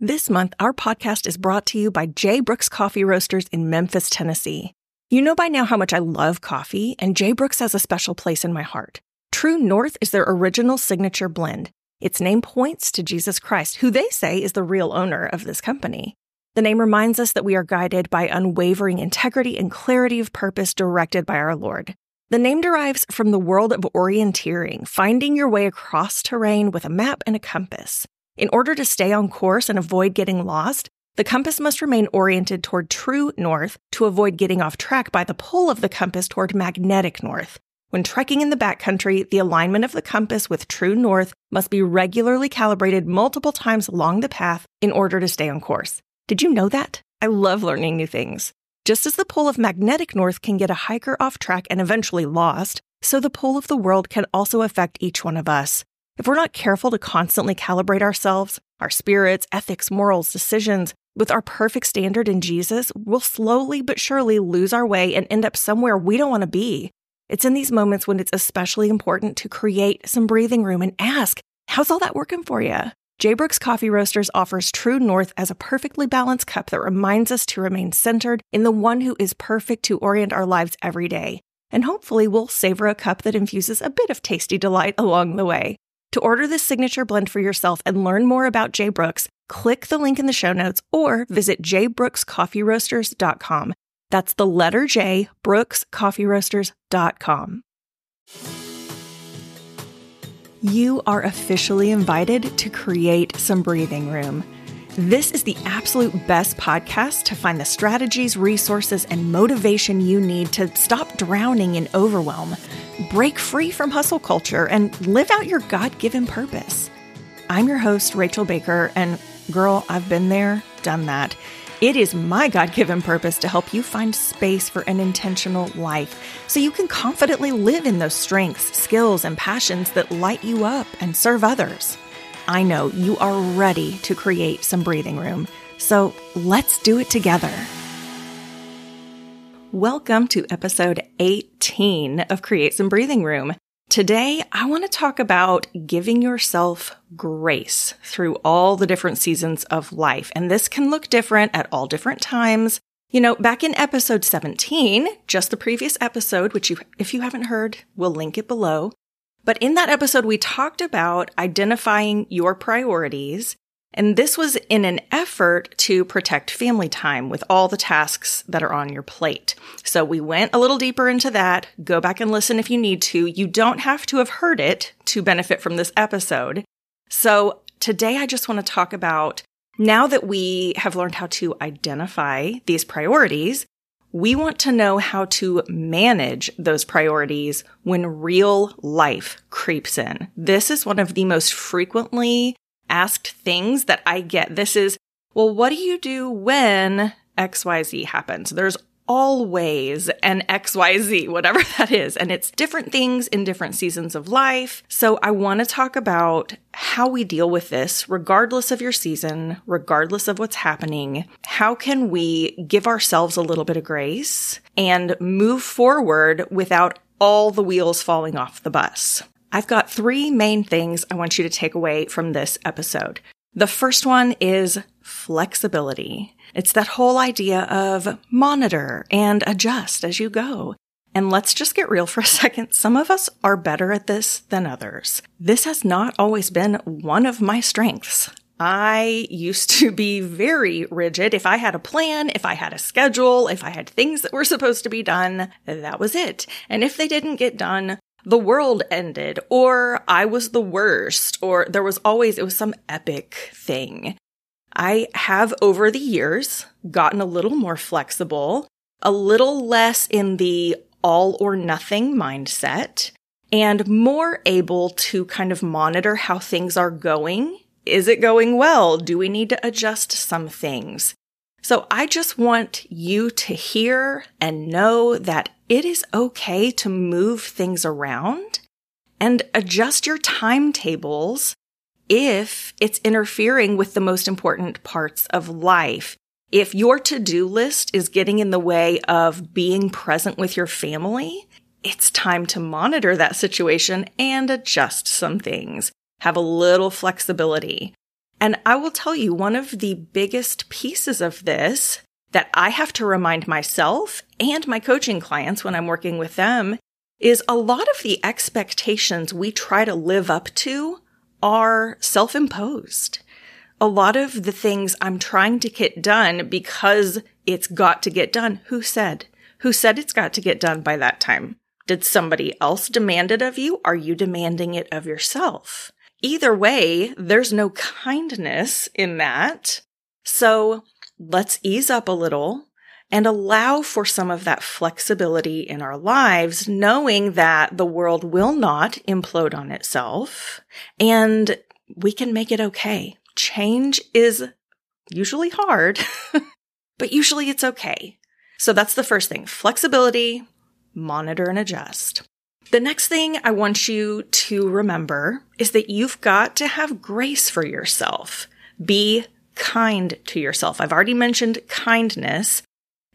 This month, our podcast is brought to you by J. Brooks Coffee Roasters in Memphis, Tennessee. You know by now how much I love coffee, and J. Brooks has a special place in my heart. True North is their original signature blend. Its name points to Jesus Christ, who they say is the real owner of this company. The name reminds us that we are guided by unwavering integrity and clarity of purpose directed by our Lord. The name derives from the world of orienteering, finding your way across terrain with a map and a compass. In order to stay on course and avoid getting lost, the compass must remain oriented toward true north to avoid getting off track by the pull of the compass toward magnetic north. When trekking in the backcountry, the alignment of the compass with true north must be regularly calibrated multiple times along the path in order to stay on course. Did you know that? I love learning new things. Just as the pull of magnetic north can get a hiker off track and eventually lost, so the pull of the world can also affect each one of us. If we're not careful to constantly calibrate ourselves, our spirits, ethics, morals, decisions, with our perfect standard in Jesus, we'll slowly but surely lose our way and end up somewhere we don't want to be. It's in these moments when it's especially important to create some breathing room and ask, how's all that working for you? J. Brooks Coffee Roasters offers True North as a perfectly balanced cup that reminds us to remain centered in the one who is perfect to orient our lives every day. And hopefully, we'll savor a cup that infuses a bit of tasty delight along the way. To order this signature blend for yourself and learn more about J. Brooks, click the link in the show notes or visit jbrookscoffeeroasters.com. That's the letter J, brookscoffeeroasters.com. You are officially invited to create some breathing room. This is the absolute best podcast to find the strategies, resources, and motivation you need to stop drowning in overwhelm, break free from hustle culture, and live out your God given purpose. I'm your host, Rachel Baker, and girl, I've been there, done that. It is my God given purpose to help you find space for an intentional life so you can confidently live in those strengths, skills, and passions that light you up and serve others. I know you are ready to create some breathing room. So let's do it together. Welcome to episode 18 of Create Some Breathing Room. Today, I want to talk about giving yourself grace through all the different seasons of life. And this can look different at all different times. You know, back in episode 17, just the previous episode, which you, if you haven't heard, we'll link it below. But in that episode, we talked about identifying your priorities. And this was in an effort to protect family time with all the tasks that are on your plate. So we went a little deeper into that. Go back and listen if you need to. You don't have to have heard it to benefit from this episode. So today I just want to talk about now that we have learned how to identify these priorities, we want to know how to manage those priorities when real life creeps in. This is one of the most frequently asked things that I get. This is, well, what do you do when XYZ happens? There's always an XYZ, whatever that is. And it's different things in different seasons of life. So I want to talk about how we deal with this, regardless of your season, regardless of what's happening. How can we give ourselves a little bit of grace and move forward without all the wheels falling off the bus? I've got three main things I want you to take away from this episode. The first one is flexibility. It's that whole idea of monitor and adjust as you go. And let's just get real for a second. Some of us are better at this than others. This has not always been one of my strengths. I used to be very rigid. If I had a plan, if I had a schedule, if I had things that were supposed to be done, that was it. And if they didn't get done, the world ended, or I was the worst, or there was always, it was some epic thing. I have over the years gotten a little more flexible, a little less in the all or nothing mindset, and more able to kind of monitor how things are going. Is it going well? Do we need to adjust some things? So I just want you to hear and know that it is okay to move things around and adjust your timetables if it's interfering with the most important parts of life. If your to do list is getting in the way of being present with your family, it's time to monitor that situation and adjust some things. Have a little flexibility. And I will tell you, one of the biggest pieces of this that I have to remind myself and my coaching clients when I'm working with them is a lot of the expectations we try to live up to are self imposed. A lot of the things I'm trying to get done because it's got to get done. Who said? Who said it's got to get done by that time? Did somebody else demand it of you? Are you demanding it of yourself? Either way, there's no kindness in that. So let's ease up a little and allow for some of that flexibility in our lives, knowing that the world will not implode on itself and we can make it okay. Change is usually hard, but usually it's okay. So that's the first thing flexibility, monitor and adjust. The next thing I want you to remember is that you've got to have grace for yourself. Be kind to yourself. I've already mentioned kindness.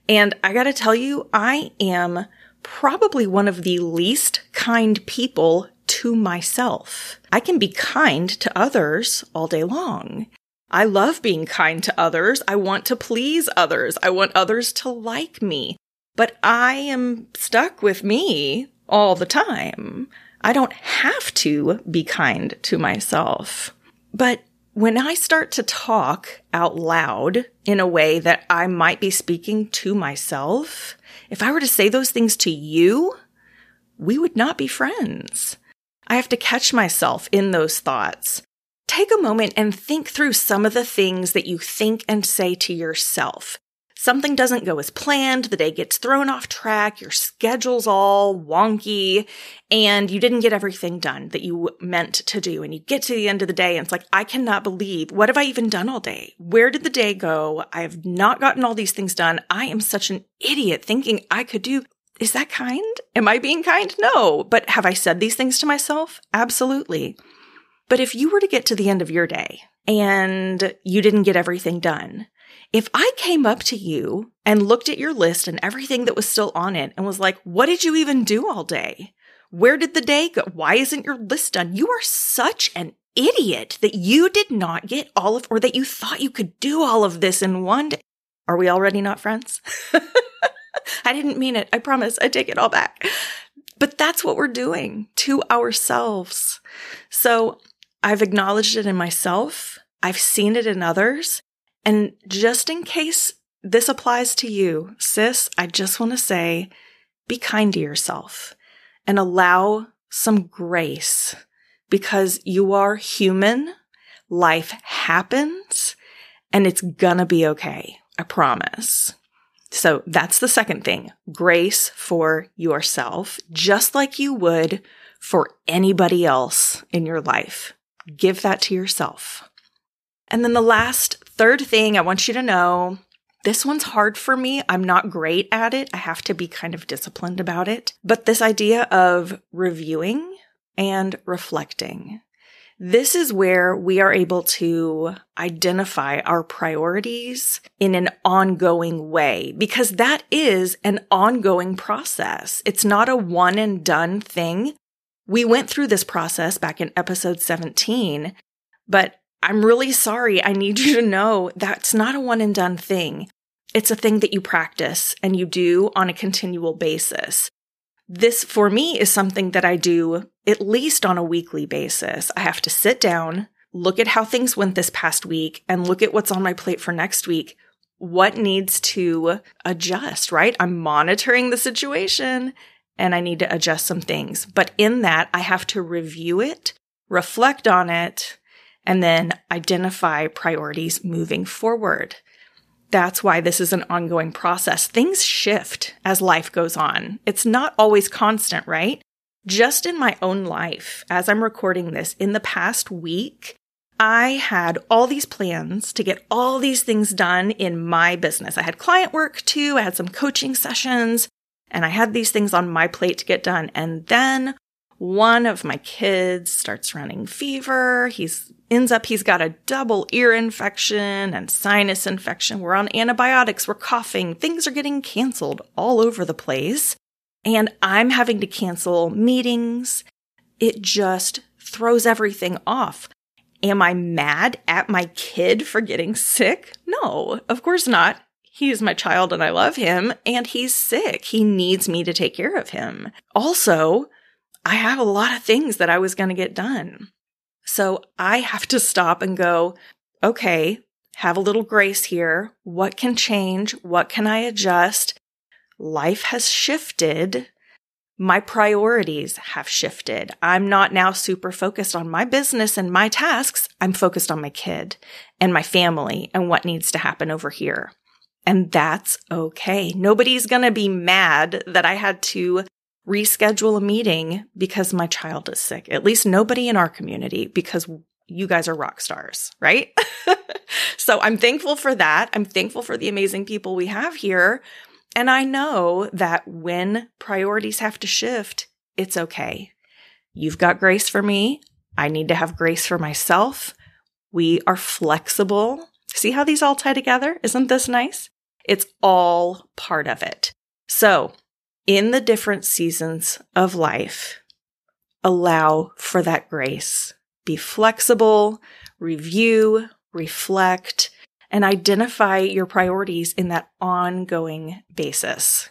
And I got to tell you, I am probably one of the least kind people to myself. I can be kind to others all day long. I love being kind to others. I want to please others. I want others to like me. But I am stuck with me all the time. I don't have to be kind to myself. But when I start to talk out loud in a way that I might be speaking to myself, if I were to say those things to you, we would not be friends. I have to catch myself in those thoughts. Take a moment and think through some of the things that you think and say to yourself something doesn't go as planned, the day gets thrown off track, your schedule's all wonky, and you didn't get everything done that you meant to do. And you get to the end of the day and it's like, I cannot believe, what have I even done all day? Where did the day go? I have not gotten all these things done. I am such an idiot thinking I could do. Is that kind? Am I being kind? No. But have I said these things to myself? Absolutely. But if you were to get to the end of your day and you didn't get everything done, if I came up to you and looked at your list and everything that was still on it and was like, what did you even do all day? Where did the day go? Why isn't your list done? You are such an idiot that you did not get all of, or that you thought you could do all of this in one day. Are we already not friends? I didn't mean it. I promise. I take it all back. But that's what we're doing to ourselves. So I've acknowledged it in myself. I've seen it in others. And just in case this applies to you, sis, I just want to say be kind to yourself and allow some grace because you are human. Life happens and it's gonna be okay. I promise. So that's the second thing. Grace for yourself, just like you would for anybody else in your life. Give that to yourself. And then the last third thing I want you to know this one's hard for me. I'm not great at it. I have to be kind of disciplined about it. But this idea of reviewing and reflecting. This is where we are able to identify our priorities in an ongoing way because that is an ongoing process. It's not a one and done thing. We went through this process back in episode 17, but I'm really sorry. I need you to know that's not a one and done thing. It's a thing that you practice and you do on a continual basis. This for me is something that I do at least on a weekly basis. I have to sit down, look at how things went this past week and look at what's on my plate for next week. What needs to adjust, right? I'm monitoring the situation and I need to adjust some things. But in that, I have to review it, reflect on it, and then identify priorities moving forward. That's why this is an ongoing process. Things shift as life goes on. It's not always constant, right? Just in my own life, as I'm recording this, in the past week, I had all these plans to get all these things done in my business. I had client work too. I had some coaching sessions and I had these things on my plate to get done. And then one of my kids starts running fever. He's ends up he's got a double ear infection and sinus infection. We're on antibiotics, we're coughing, things are getting canceled all over the place. And I'm having to cancel meetings. It just throws everything off. Am I mad at my kid for getting sick? No, of course not. He is my child and I love him, and he's sick. He needs me to take care of him. Also, I have a lot of things that I was going to get done. So I have to stop and go, okay, have a little grace here. What can change? What can I adjust? Life has shifted. My priorities have shifted. I'm not now super focused on my business and my tasks. I'm focused on my kid and my family and what needs to happen over here. And that's okay. Nobody's going to be mad that I had to reschedule a meeting because my child is sick. At least nobody in our community because you guys are rock stars, right? so I'm thankful for that. I'm thankful for the amazing people we have here. And I know that when priorities have to shift, it's okay. You've got grace for me. I need to have grace for myself. We are flexible. See how these all tie together? Isn't this nice? It's all part of it. So, in the different seasons of life, allow for that grace. Be flexible, review, reflect, and identify your priorities in that ongoing basis.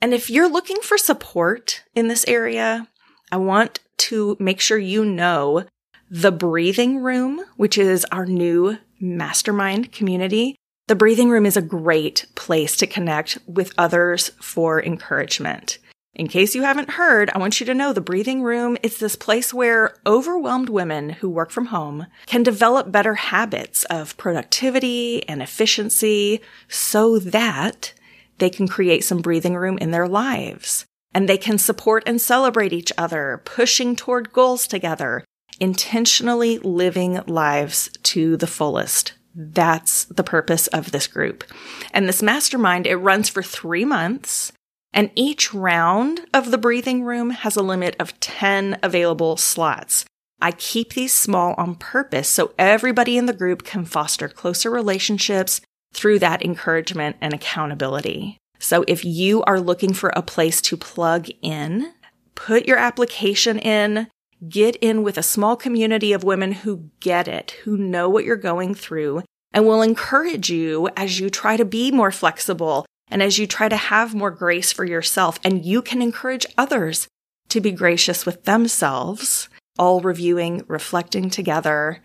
And if you're looking for support in this area, I want to make sure you know the breathing room, which is our new mastermind community. The breathing room is a great place to connect with others for encouragement. In case you haven't heard, I want you to know the breathing room is this place where overwhelmed women who work from home can develop better habits of productivity and efficiency so that they can create some breathing room in their lives. And they can support and celebrate each other, pushing toward goals together, intentionally living lives to the fullest. That's the purpose of this group. And this mastermind, it runs for three months. And each round of the breathing room has a limit of 10 available slots. I keep these small on purpose so everybody in the group can foster closer relationships through that encouragement and accountability. So if you are looking for a place to plug in, put your application in, Get in with a small community of women who get it, who know what you're going through, and will encourage you as you try to be more flexible and as you try to have more grace for yourself. And you can encourage others to be gracious with themselves, all reviewing, reflecting together,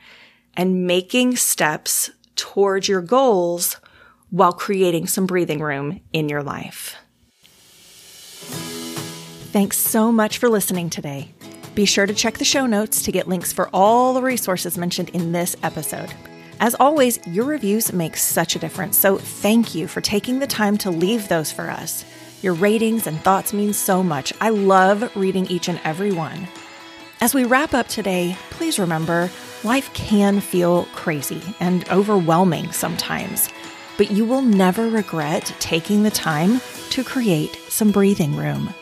and making steps towards your goals while creating some breathing room in your life. Thanks so much for listening today. Be sure to check the show notes to get links for all the resources mentioned in this episode. As always, your reviews make such a difference, so thank you for taking the time to leave those for us. Your ratings and thoughts mean so much. I love reading each and every one. As we wrap up today, please remember life can feel crazy and overwhelming sometimes, but you will never regret taking the time to create some breathing room.